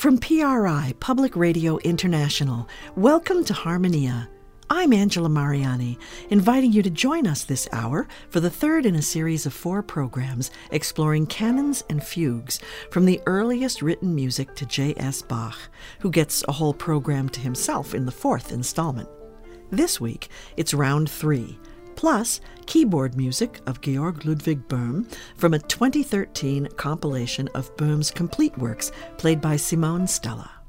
From PRI, Public Radio International, welcome to Harmonia. I'm Angela Mariani, inviting you to join us this hour for the third in a series of four programs exploring canons and fugues from the earliest written music to J.S. Bach, who gets a whole program to himself in the fourth installment. This week, it's round three plus keyboard music of Georg Ludwig Böhm from a 2013 compilation of Böhm's complete works played by Simone Stella.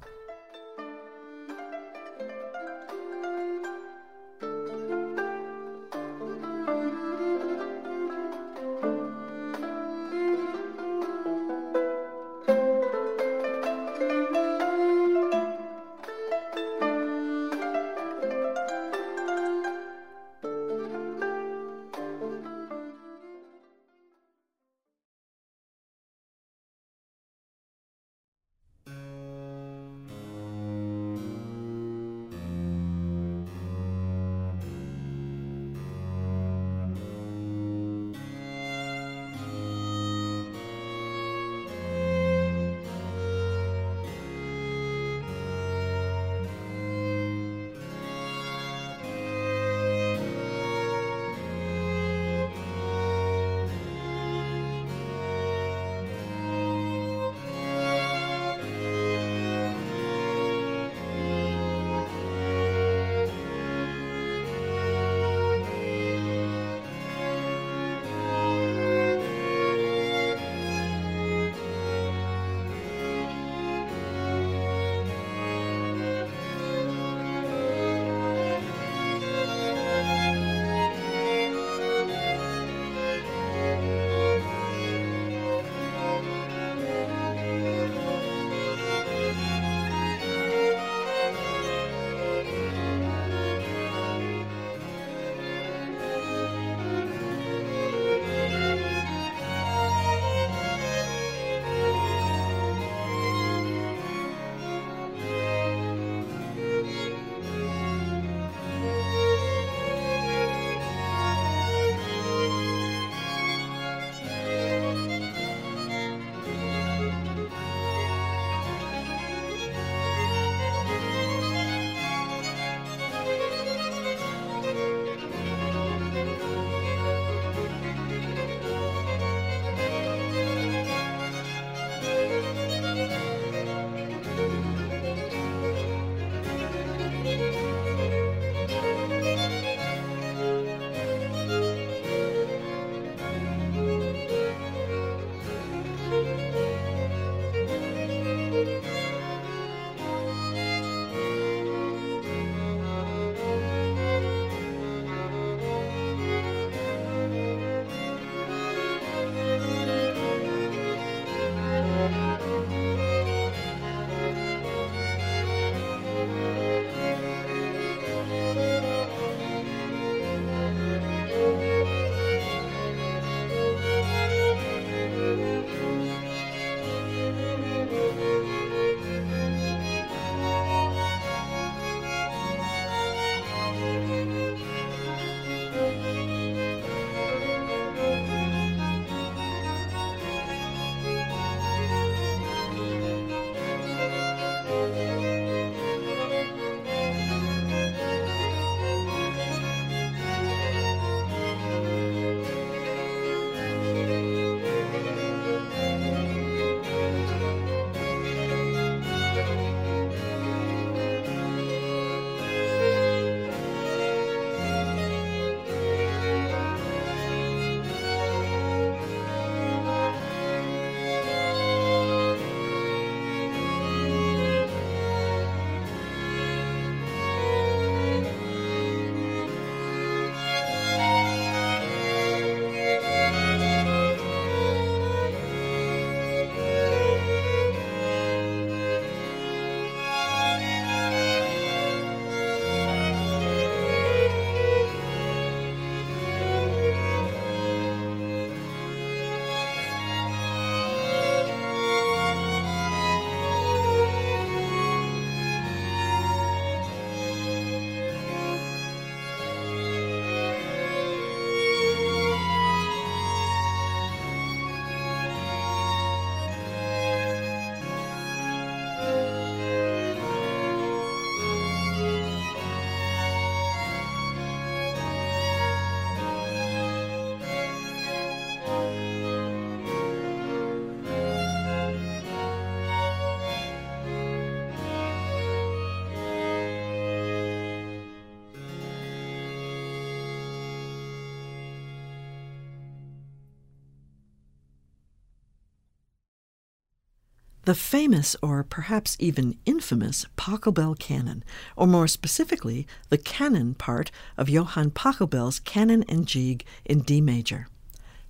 The famous, or perhaps even infamous, Pachelbel Canon, or more specifically, the canon part of Johann Pachelbel's Canon and Gigue in D major.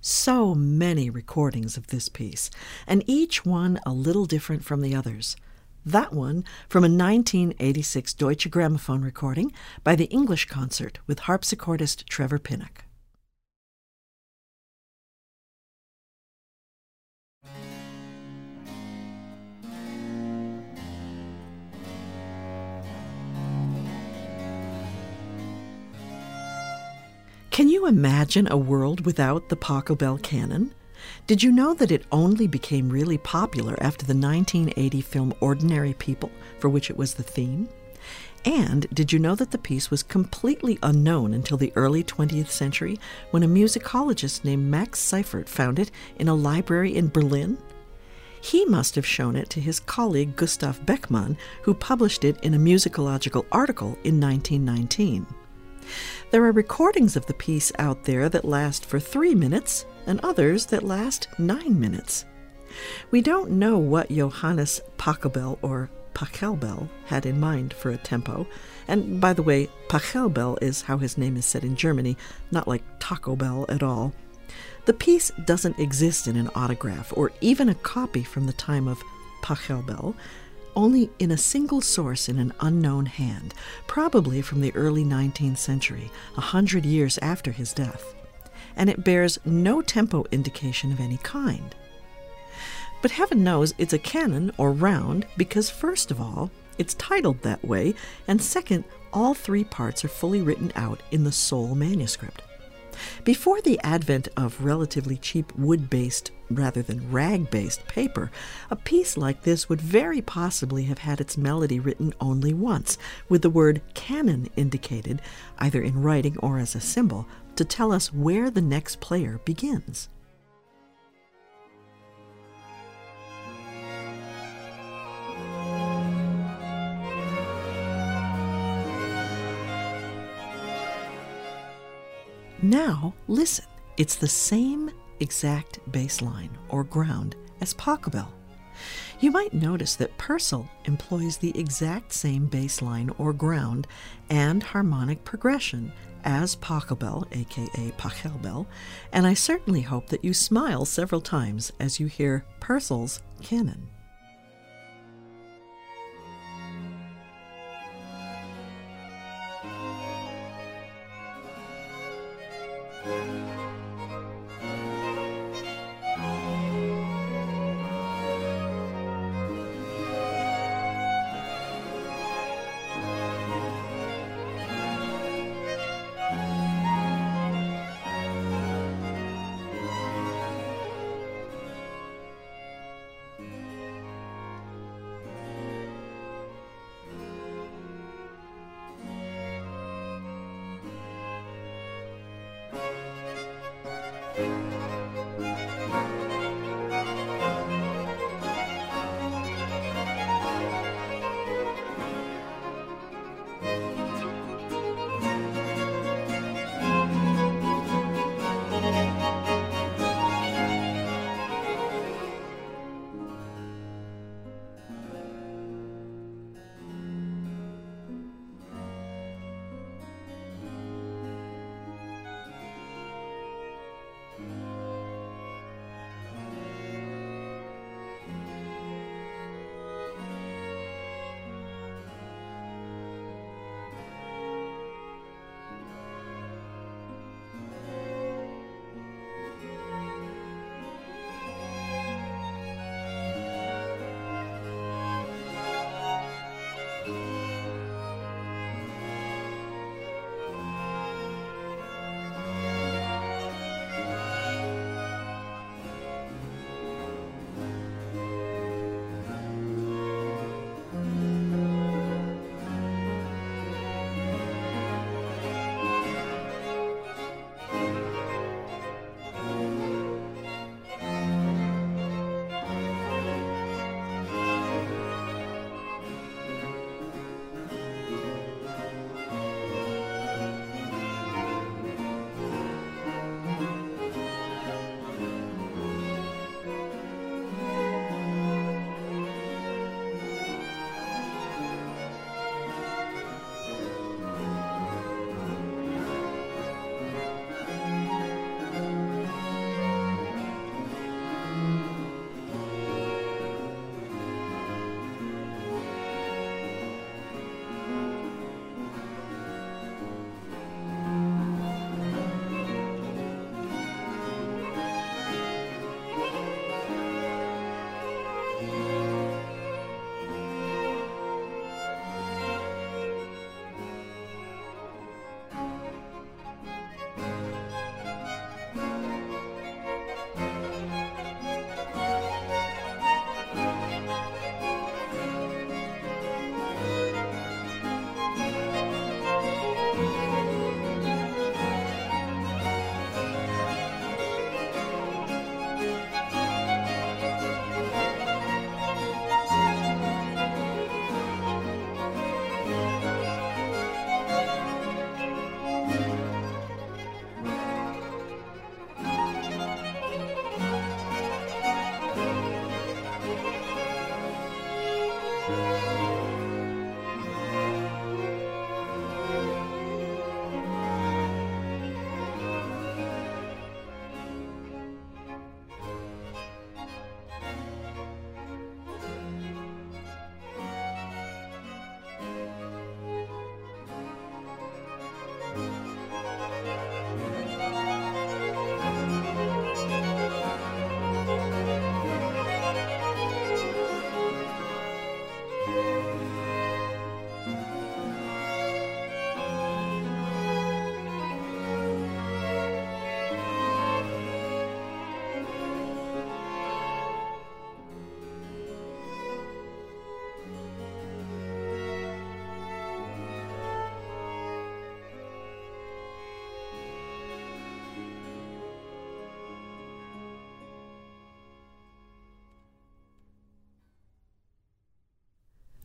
So many recordings of this piece, and each one a little different from the others. That one from a 1986 Deutsche Grammophon recording by the English concert with harpsichordist Trevor Pinnock. Can you imagine a world without the Pachelbel canon? Did you know that it only became really popular after the 1980 film Ordinary People, for which it was the theme? And did you know that the piece was completely unknown until the early 20th century when a musicologist named Max Seifert found it in a library in Berlin? He must have shown it to his colleague Gustav Beckmann, who published it in a musicological article in 1919. There are recordings of the piece out there that last for three minutes and others that last nine minutes. We don't know what Johannes Pachelbel or Pachelbel had in mind for a tempo. And by the way, Pachelbel is how his name is said in Germany, not like Taco Bell at all. The piece doesn't exist in an autograph or even a copy from the time of Pachelbel, only in a single source in an unknown hand, probably from the early 19th century, a hundred years after his death. And it bears no tempo indication of any kind. But heaven knows it's a canon or round because, first of all, it's titled that way, and second, all three parts are fully written out in the sole manuscript. Before the advent of relatively cheap wood based rather than rag based paper, a piece like this would very possibly have had its melody written only once, with the word canon indicated, either in writing or as a symbol, to tell us where the next player begins. Now, listen. It's the same exact baseline or ground as Pachelbel. You might notice that Purcell employs the exact same baseline or ground and harmonic progression as Pachelbel, aka Pachelbel, and I certainly hope that you smile several times as you hear Purcell's canon.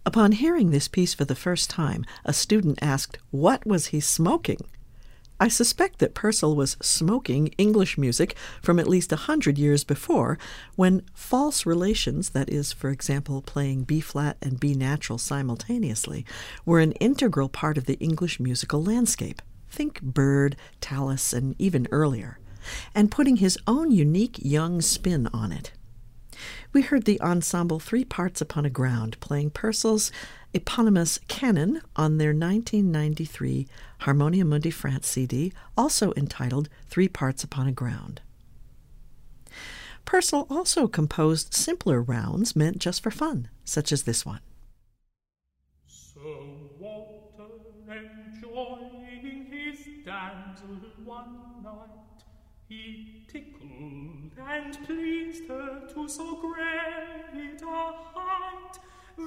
Upon hearing this piece for the first time, a student asked, What was he smoking? I suspect that Purcell was smoking English music from at least a hundred years before, when false relations, that is, for example, playing B flat and B natural simultaneously, were an integral part of the English musical landscape. Think Byrd, Tallis, and even earlier, and putting his own unique young spin on it. We heard the ensemble Three Parts Upon a Ground playing Purcell's eponymous canon on their 1993 Harmonia Mundi France CD, also entitled Three Parts Upon a Ground. Purcell also composed simpler rounds meant just for fun, such as this one. So and pleased her to so great a height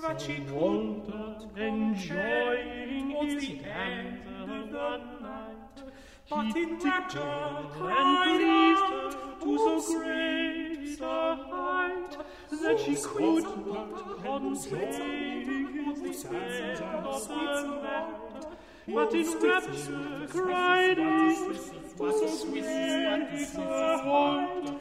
that she could not enjoying his end of the night, but in rapture cried out to so great a height that she could not contain his end of the night, but in rapture cried out to so great a height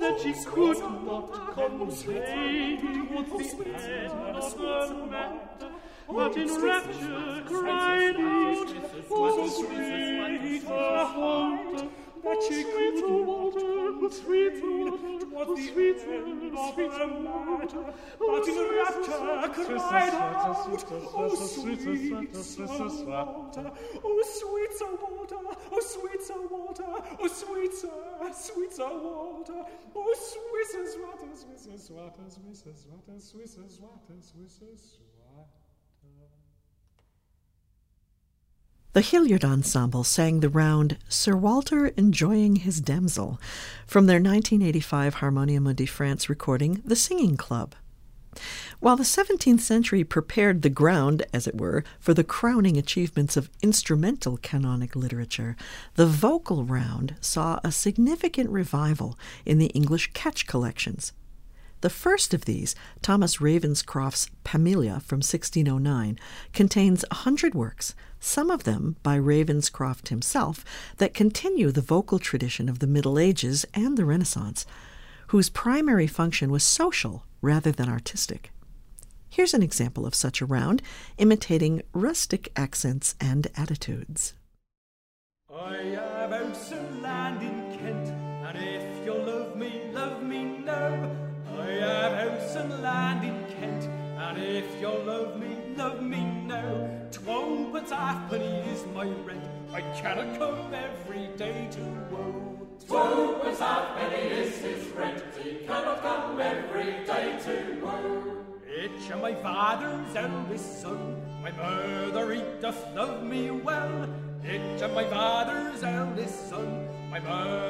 that she could not contain with the head of the mat. But in rapture cried out to sweet a height that she could sweet was the sweet of sweet the matter, but in rapture cried out, Oh, sweet Sir Walter, oh, sweet Sir Walter, oh, sweet Sir Walter, oh, sweet Sir, sweet Sir Walter, oh, Swisses Water, Swisses Water, Swisses Water, Swisses Water, Swisses Water. The Hilliard Ensemble sang the round Sir Walter Enjoying His Damsel from their 1985 Harmonia Mundi France recording, The Singing Club. While the 17th century prepared the ground, as it were, for the crowning achievements of instrumental canonic literature, the vocal round saw a significant revival in the English catch collections. The first of these, Thomas Ravenscroft's Pammelia from 1609, contains a hundred works, some of them by Ravenscroft himself, that continue the vocal tradition of the Middle Ages and the Renaissance, whose primary function was social rather than artistic. Here's an example of such a round, imitating rustic accents and attitudes. I have house and land in Kent, and if you love me, love me now. I have house and land in Kent, and if you love me, love me now. Twopence halfpenny is my rent. I cannot come every day to woe. Twopence halfpenny is his rent. He cannot come every day to woe. It's my father's eldest son. My mother, he doth love me well. It's my father's eldest son. My mother,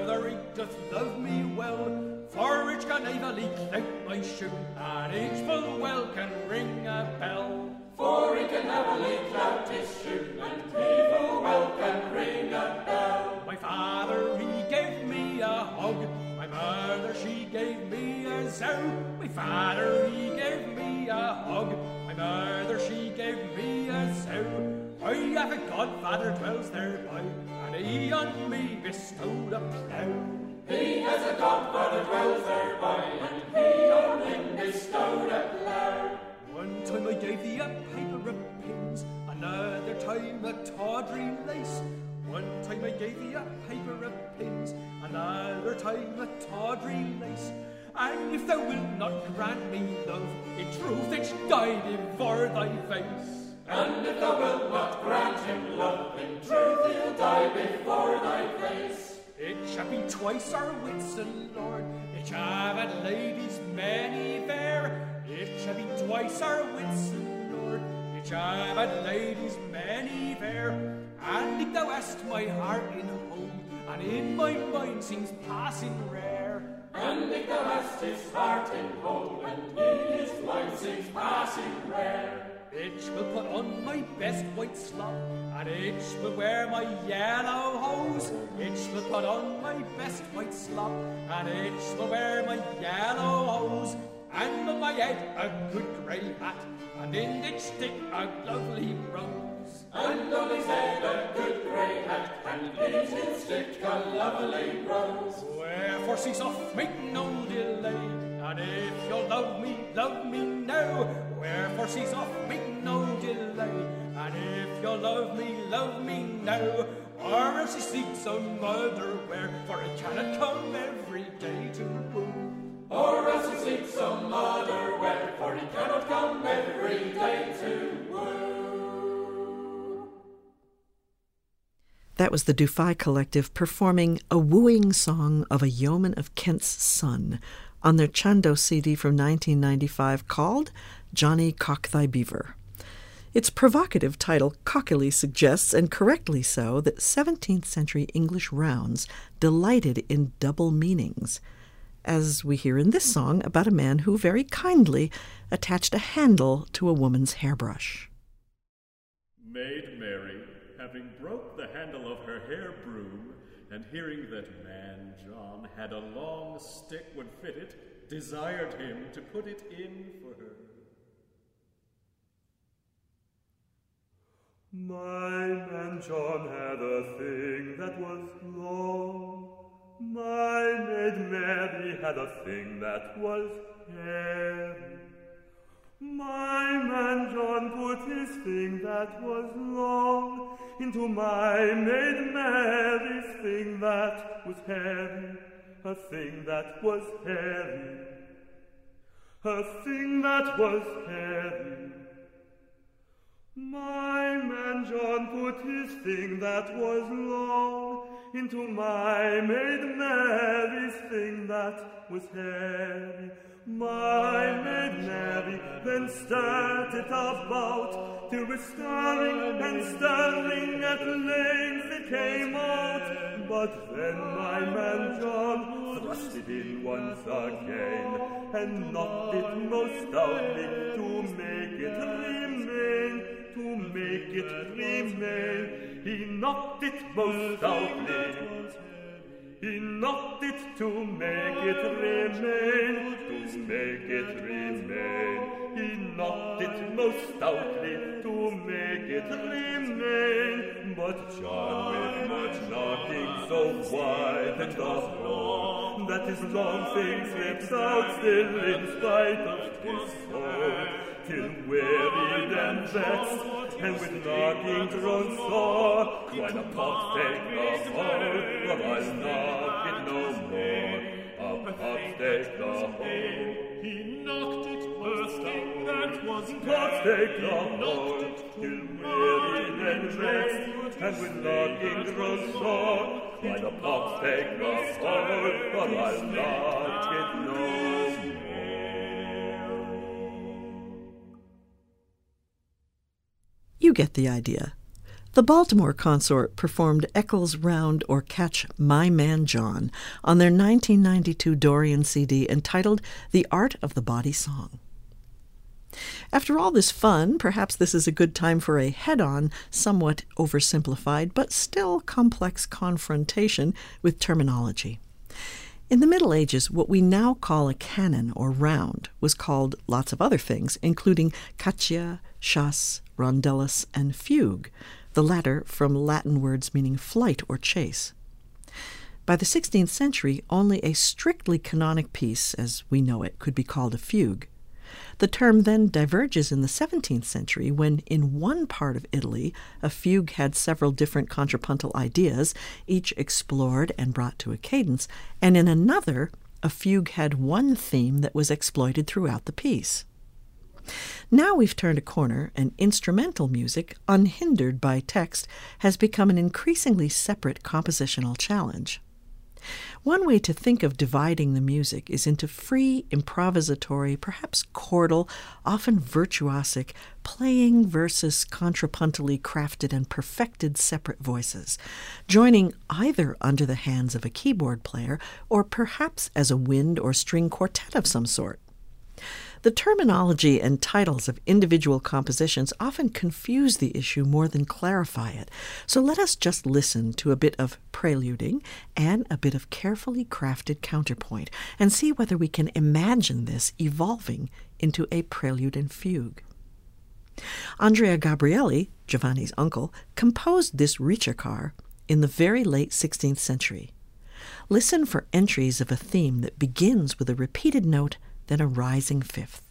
Each can evilly clout my shoe, and each full well can ring a bell. For he can heavily clout his shoe, and he full well can ring a bell. My father, he gave me a hug. My mother, she gave me a zow. My father, he gave me a hug. My mother, she gave me a zow. I have a godfather dwells thereby, and he on me bestowed a plough. He has a godfather dwells thereby, and he on him bestowed a plough. One time I gave thee a paper of pins, another time a tawdry lace. One time I gave thee a paper of pins, another time a tawdry lace. And if thou wilt not grant me love, in truth it should die before thy face. And if thou wilt not grant him love, in truth he'll die before thy face. It shall be twice our wits and lord, it shall have ladies many fair. It shall be twice our wits and lord, it shall have ladies many fair. And if thou hast my heart in hold, and in my mind seems passing rare. And if thou hast his heart in hold, and in his mind seems passing rare. Each will put on my best white slop, and each will wear my yellow hose. Each will put on my best white slop, and each will wear my yellow hose. And on my head a good grey hat, and in each stick a lovely rose. And on his head a good grey hat, and in his stick a lovely rose. Wherefore cease off, make no delay, and if you'll love me, love me now. Wherefore cease off, make no delay, and if you'll love me, love me now. Or else he seeks some other where, for it cannot come every day to woo. Or else he seeks some other where, for he cannot come every day to woo. That was the Dufay Collective performing A Wooing Song of a Yeoman of Kent's Son on their Chandos CD from 1995 called Johnny Cock Thy Beaver. Its provocative title cockily suggests, and correctly so, that 17th century English rounds delighted in double meanings, as we hear in this song about a man who very kindly attached a handle to a woman's hairbrush. Maid Mary, having broke the handle of her hair broom, and hearing that man John had a long stick would fit it, desired him to put it in for her. My man John had a thing that was long. My maid Mary had a thing that was hairy. My man John put his thing that was long into my maid Mary's thing that was heavy, a thing that was heavy, a thing that was heavy. My man John put his thing that was long into my maid Mary's thing that was heavy, My maid Mary then stirred it about till with stirring and stirring at length it came out. But then my man John thrust it in once again and knocked it most stoutly to make it remain to make it remain. He knocked it most stoutly. Knocked it to make it remain, to make it remain. He knocked it most stoutly to make it remain. But John, with much knocking so wide and so long, that his long thing slips out still in spite of his soul till wearied and vexed, and with knocking grown sore, why the pop take the hole, but I'll knock it no more. A pop take the hole. He knocked it first thing that was Pop take the hole, till wearied and vexed, and with knocking grown sore, why the pop take the hole, but I'll knock it no more. You get the idea. The Baltimore consort performed Eccles Round or Catch My Man John on their 1992 Dorian CD entitled The Art of the Bawdy Song. After all this fun, perhaps this is a good time for a head on, somewhat oversimplified, but still complex confrontation with terminology. In the Middle Ages, what we now call a canon or round was called lots of other things, including caccia, chasse, rondellus, and fugue, the latter from Latin words meaning flight or chase. By the 16th century, only a strictly canonic piece, as we know it, could be called a fugue. The term then diverges in the 17th century when, in one part of Italy, a fugue had several different contrapuntal ideas, each explored and brought to a cadence, and in another, a fugue had one theme that was exploited throughout the piece. Now we've turned a corner, and instrumental music, unhindered by text, has become an increasingly separate compositional challenge. One way to think of dividing the music is into free, improvisatory, perhaps chordal, often virtuosic, playing versus contrapuntally crafted and perfected separate voices, joining either under the hands of a keyboard player or perhaps as a wind or string quartet of some sort. The terminology and titles of individual compositions often confuse the issue more than clarify it, so let us just listen to a bit of preluding and a bit of carefully crafted counterpoint and see whether we can imagine this evolving into a prelude and fugue. Andrea Gabrielli, Giovanni's uncle, composed this Ricercar in the very late 16th century. Listen for entries of a theme that begins with a repeated note then a rising fifth.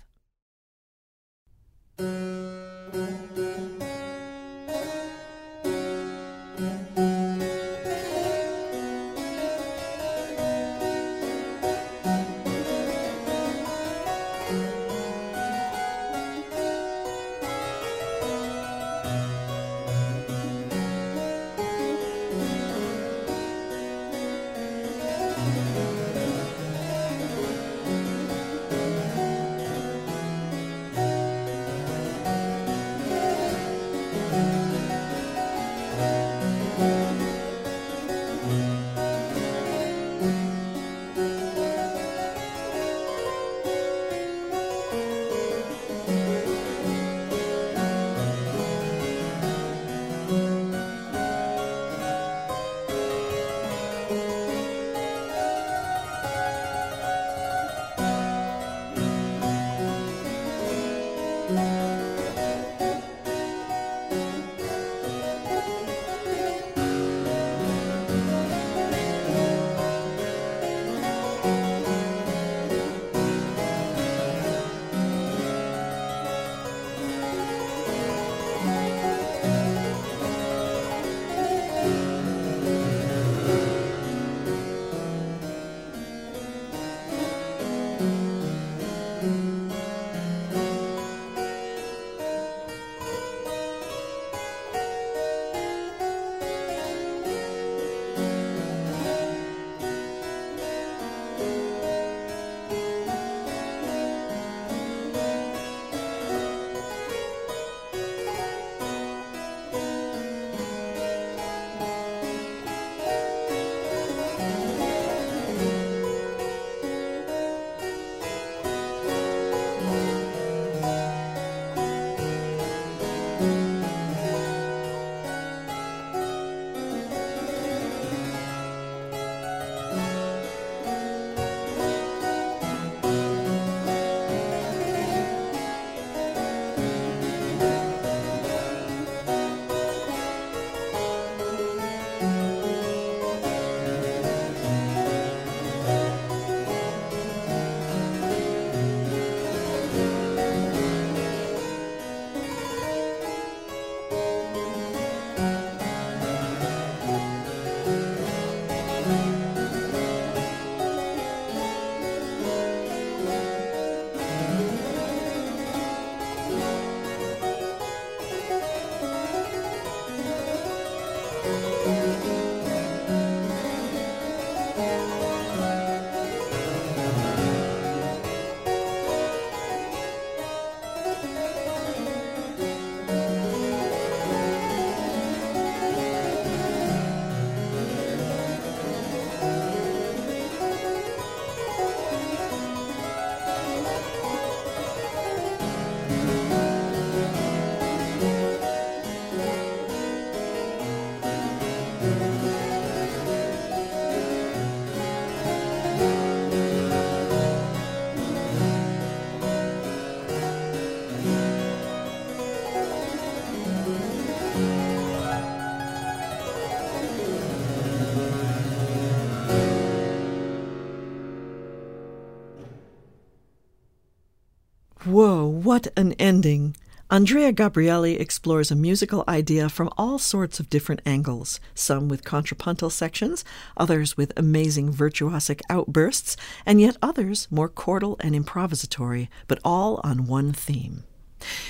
Whoa, what an ending! Andrea Gabrielli explores a musical idea from all sorts of different angles, some with contrapuntal sections, others with amazing virtuosic outbursts, and yet others more chordal and improvisatory, but all on one theme.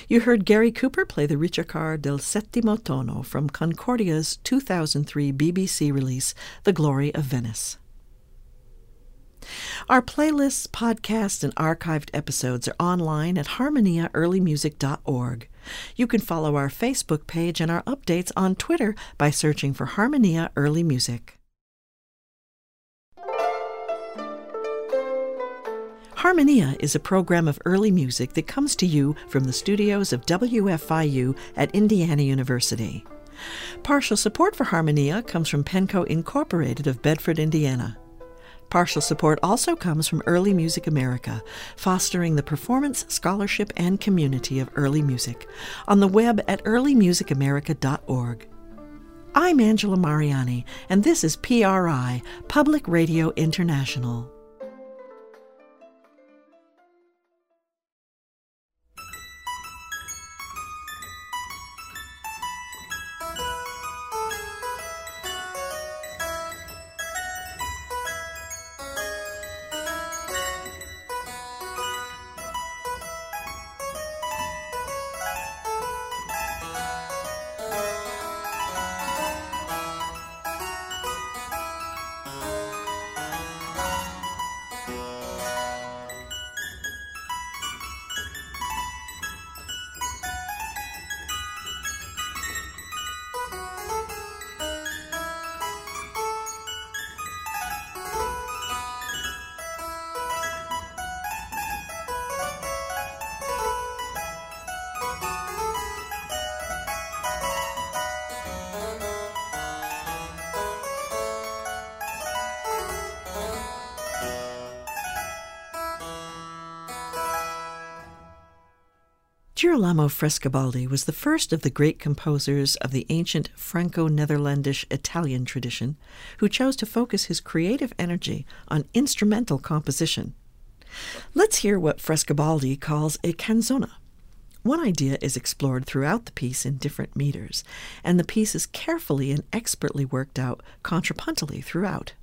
You heard Gary Cooper play the Ricercar del Settimo Tono from Concordia's 2003 BBC release, The Glory of Venice. Our playlists, podcasts, and archived episodes are online at harmoniaearlymusic.org. You can follow our Facebook page and our updates on Twitter by searching for Harmonia Early Music. Harmonia is a program of early music that comes to you from the studios of WFIU at Indiana University. Partial support for Harmonia comes from Penco Incorporated of Bedford, Indiana. Partial support also comes from Early Music America, fostering the performance, scholarship, and community of early music, on the web at earlymusicamerica.org. I'm Angela Mariani, and this is PRI, Public Radio International. Frescobaldi was the first of the great composers of the ancient Franco Netherlandish Italian tradition who chose to focus his creative energy on instrumental composition. Let's hear what Frescobaldi calls a canzona. One idea is explored throughout the piece in different meters, and the piece is carefully and expertly worked out contrapuntally throughout.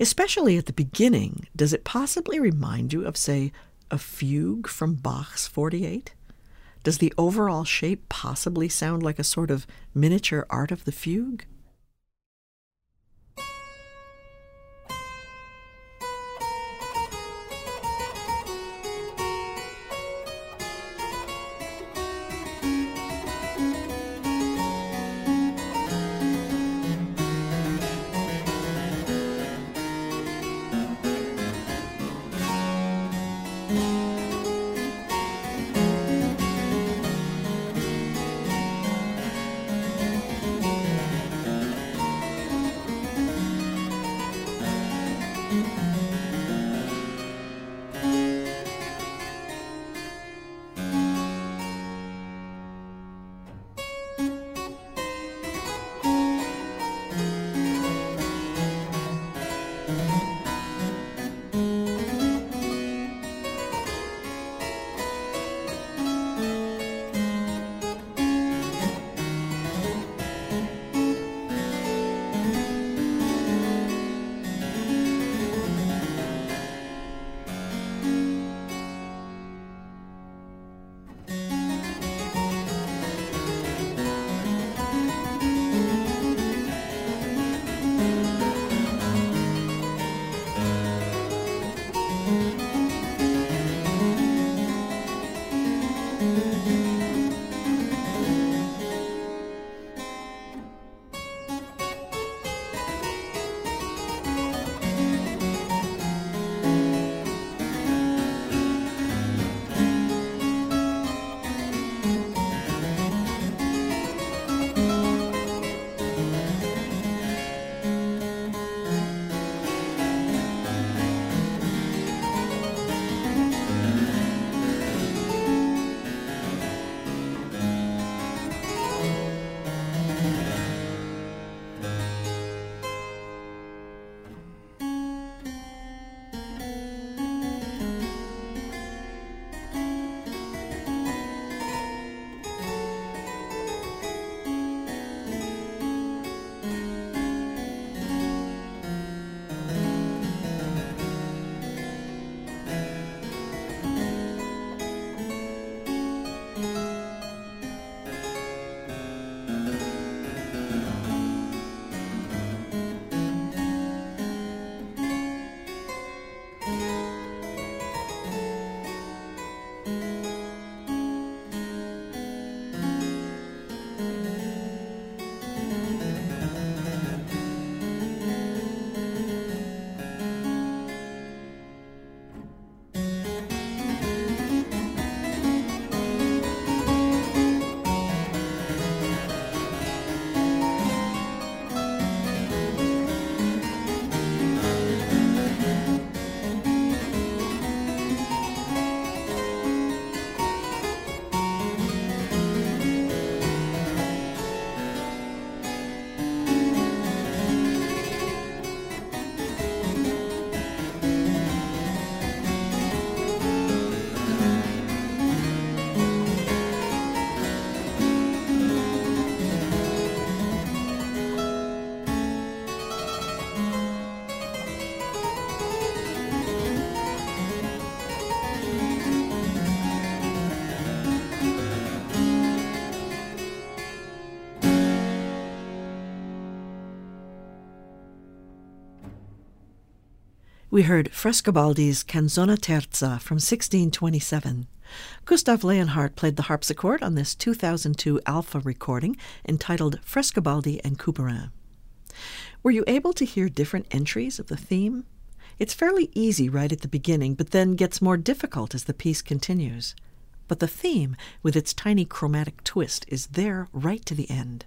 Especially at the beginning, does it possibly remind you of, say, a fugue from Bach's 48? Does the overall shape possibly sound like a sort of miniature art of the fugue? We heard Frescobaldi's Canzona Terza from 1627. Gustav Leonhardt played the harpsichord on this 2002 Alpha recording entitled Frescobaldi and Couperin. Were you able to hear different entries of the theme? It's fairly easy right at the beginning, but then gets more difficult as the piece continues. But the theme, with its tiny chromatic twist, is there right to the end.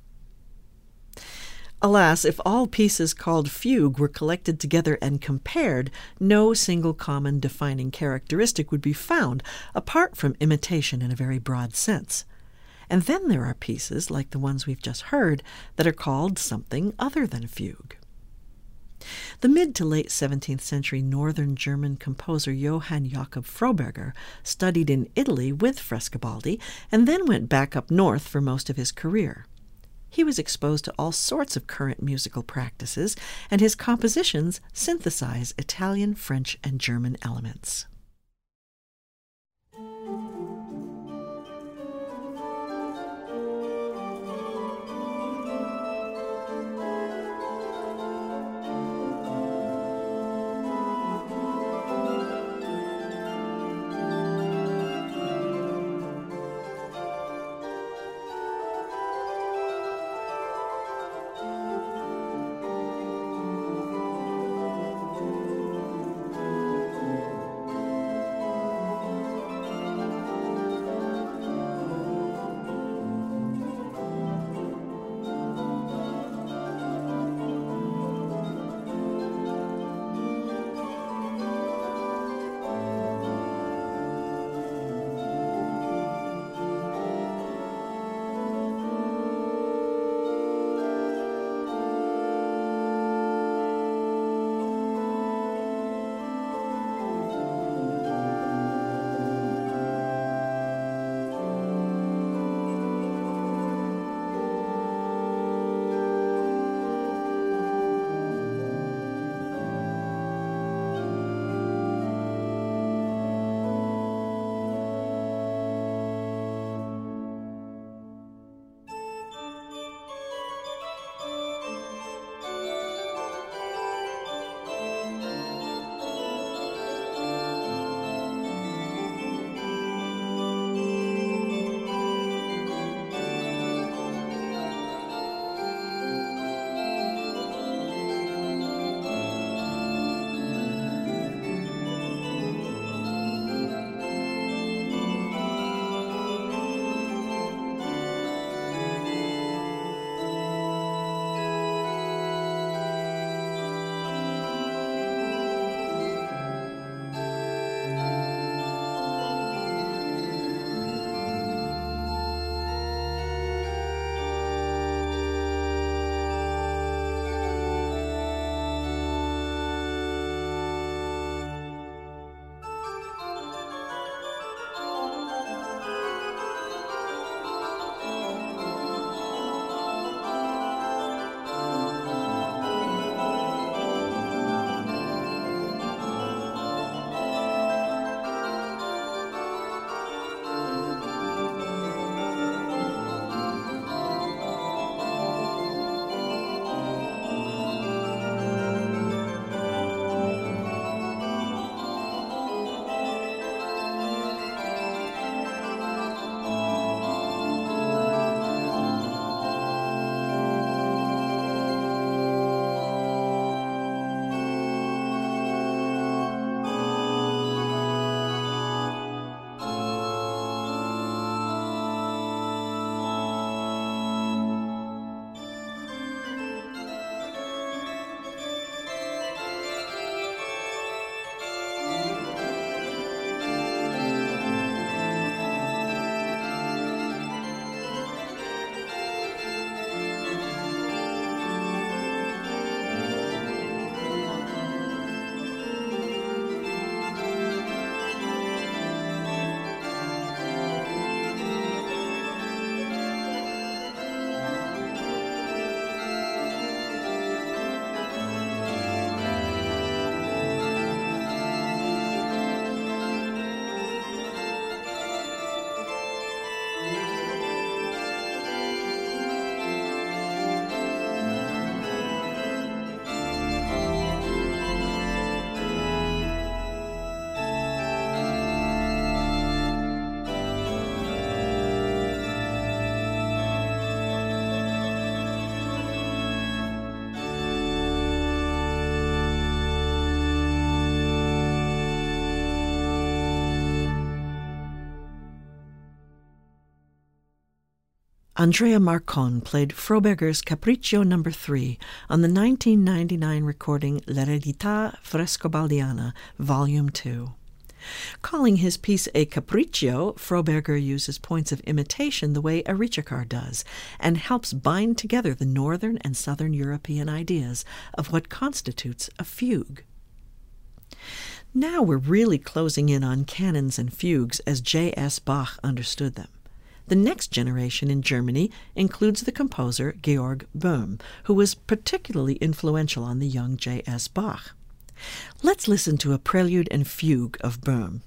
Alas, if all pieces called fugue were collected together and compared, no single common defining characteristic would be found, apart from imitation in a very broad sense. And then there are pieces, like the ones we've just heard, that are called something other than fugue. The mid to late 17th century northern German composer Johann Jakob Froberger studied in Italy with Frescobaldi and then went back up north for most of his career. He was exposed to all sorts of current musical practices, and his compositions synthesize Italian, French, and German elements. Andrea Marcon played Froberger's Capriccio No. 3 on the 1999 recording L'eredità frescobaldiana, Volume 2. Calling his piece a capriccio, Froberger uses points of imitation the way a ricercar does, and helps bind together the northern and southern European ideas of what constitutes a fugue. Now we're really closing in on canons and fugues as J.S. Bach understood them. The next generation in Germany includes the composer Georg Böhm, who was particularly influential on the young J.S. Bach. Let's listen to a prelude and fugue of Böhm.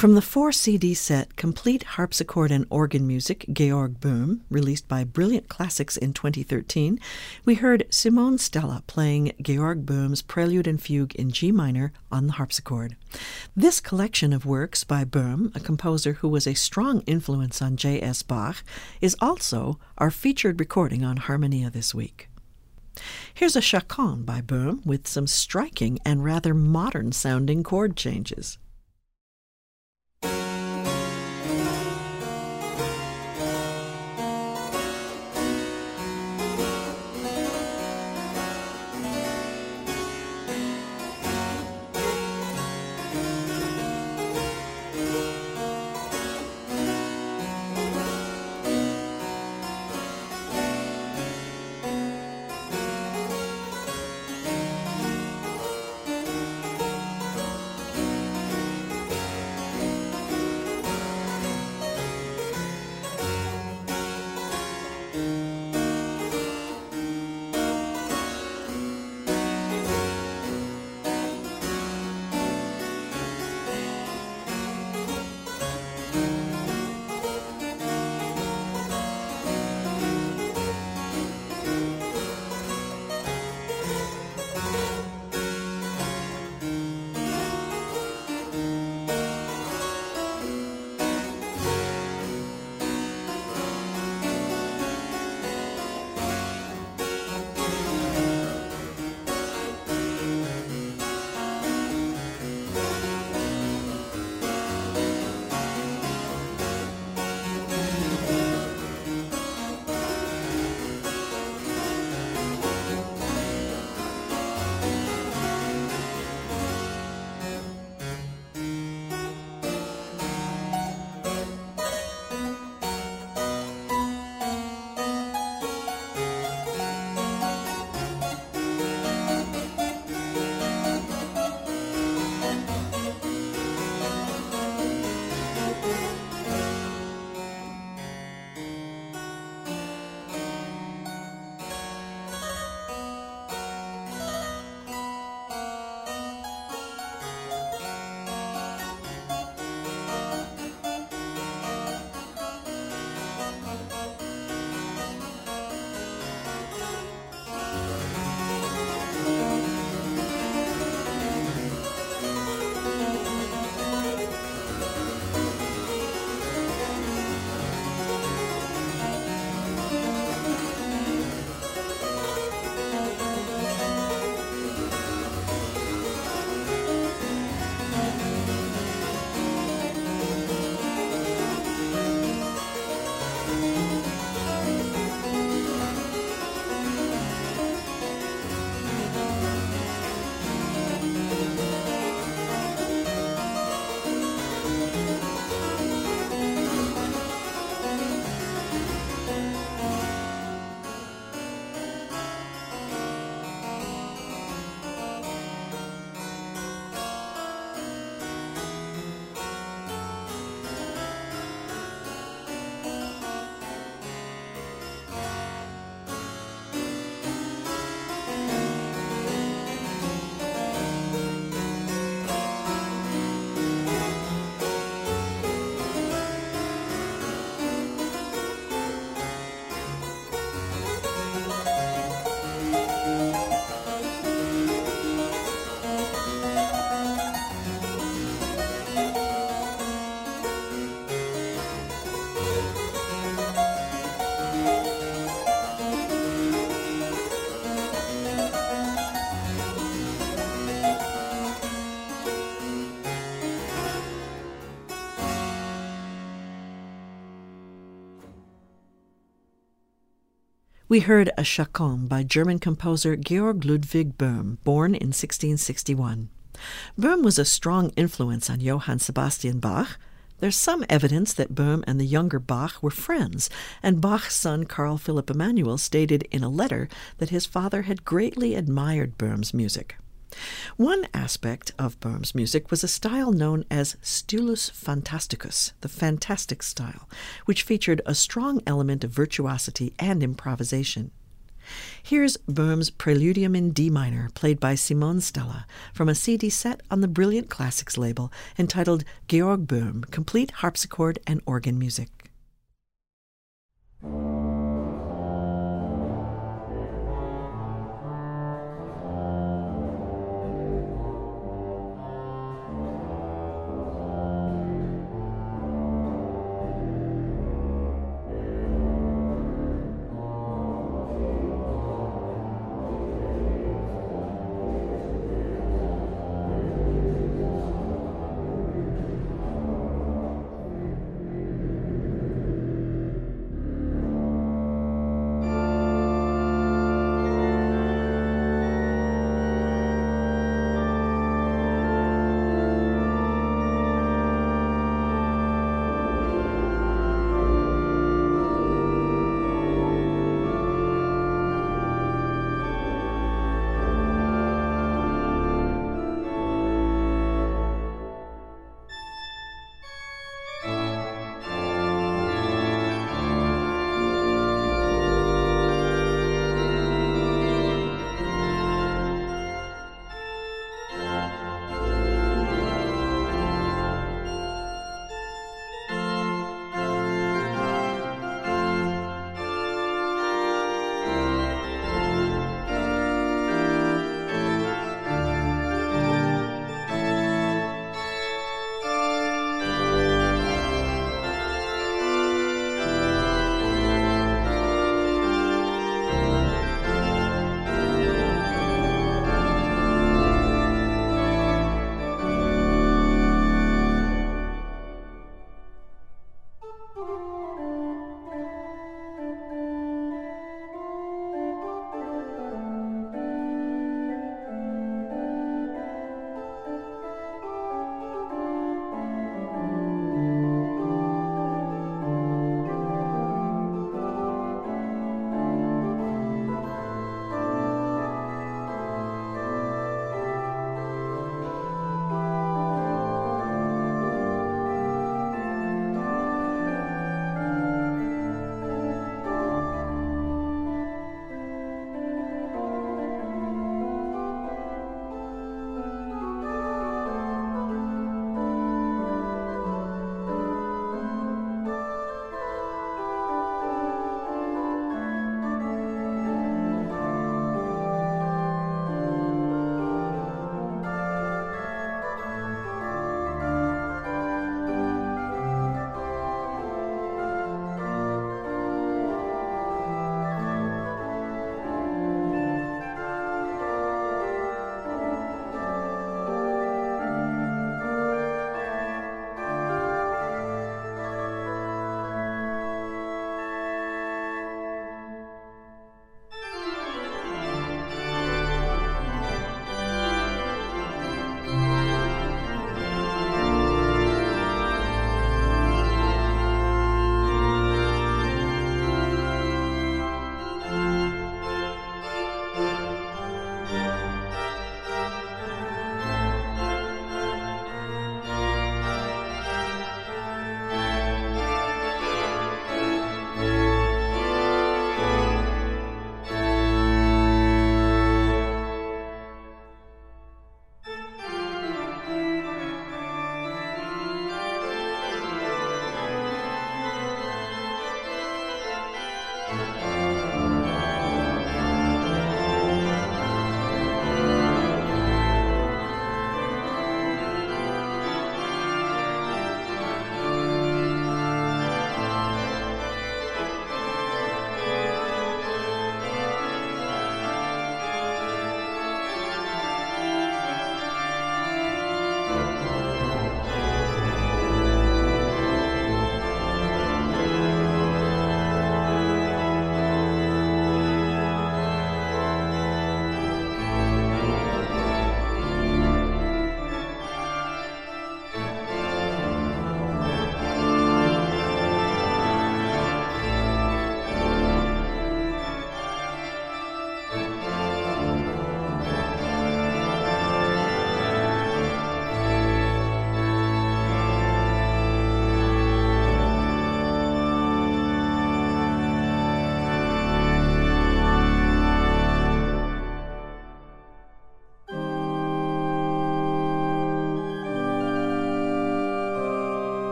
From the four CD set Complete Harpsichord and Organ Music, Georg Böhm, released by Brilliant Classics in 2013, we heard Simone Stella playing Georg Böhm's Prelude and Fugue in G minor on the harpsichord. This collection of works by Böhm, a composer who was a strong influence on J.S. Bach, is also our featured recording on Harmonia this week. Here's a chaconne by Böhm with some striking and rather modern sounding chord changes. We heard a chaconne by German composer Georg Ludwig Böhm, born in 1661. Böhm was a strong influence on Johann Sebastian Bach. There's some evidence that Böhm and the younger Bach were friends, and Bach's son Carl Philipp Emanuel stated in a letter that his father had greatly admired Böhm's music. One aspect of Böhm's music was a style known as Stylus Fantasticus, the fantastic style, which featured a strong element of virtuosity and improvisation. Here's Böhm's Preludium in D minor, played by Simone Stella, from a CD set on the Brilliant Classics label entitled Georg Böhm Complete Harpsichord and Organ Music.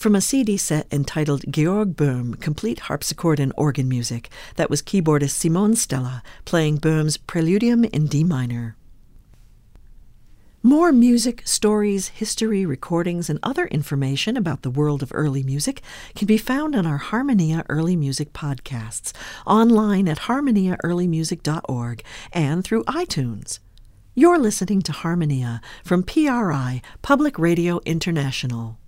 From a CD set entitled Georg Böhm Complete Harpsichord and Organ Music that was keyboardist Simone Stella playing Böhm's Preludium in D minor. More music, stories, history, recordings, and other information about the world of early music can be found on our Harmonia Early Music podcasts, online at harmoniaearlymusic.org, and through iTunes. You're listening to Harmonia from PRI, Public Radio International.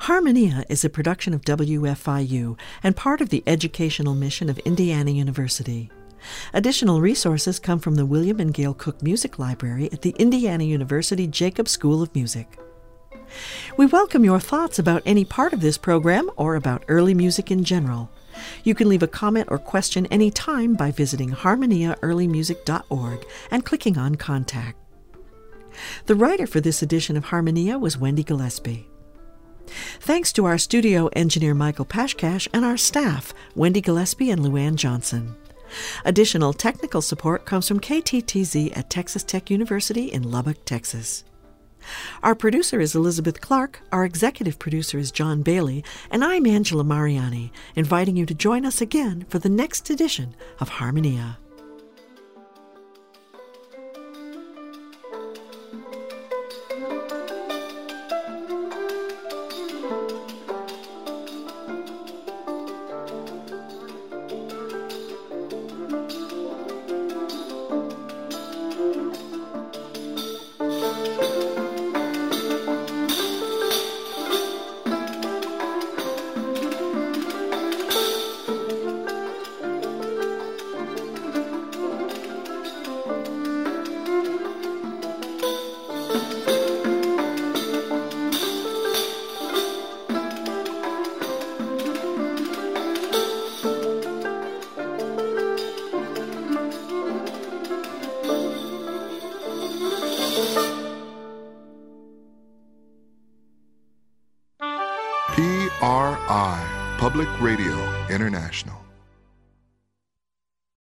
Harmonia is a production of WFIU and part of the educational mission of Indiana University. Additional resources come from the William and Gail Cook Music Library at the Indiana University Jacobs School of Music. We welcome your thoughts about any part of this program or about early music in general. You can leave a comment or question anytime by visiting harmoniaearlymusic.org and clicking on Contact. The writer for this edition of Harmonia was Wendy Gillespie. Thanks to our studio engineer Michael Pashkash and our staff, Wendy Gillespie and Luann Johnson. Additional technical support comes from KTTZ at Texas Tech University in Lubbock, Texas. Our producer is Elizabeth Clark, our executive producer is John Bailey, and I'm Angela Mariani, inviting you to join us again for the next edition of Harmonia.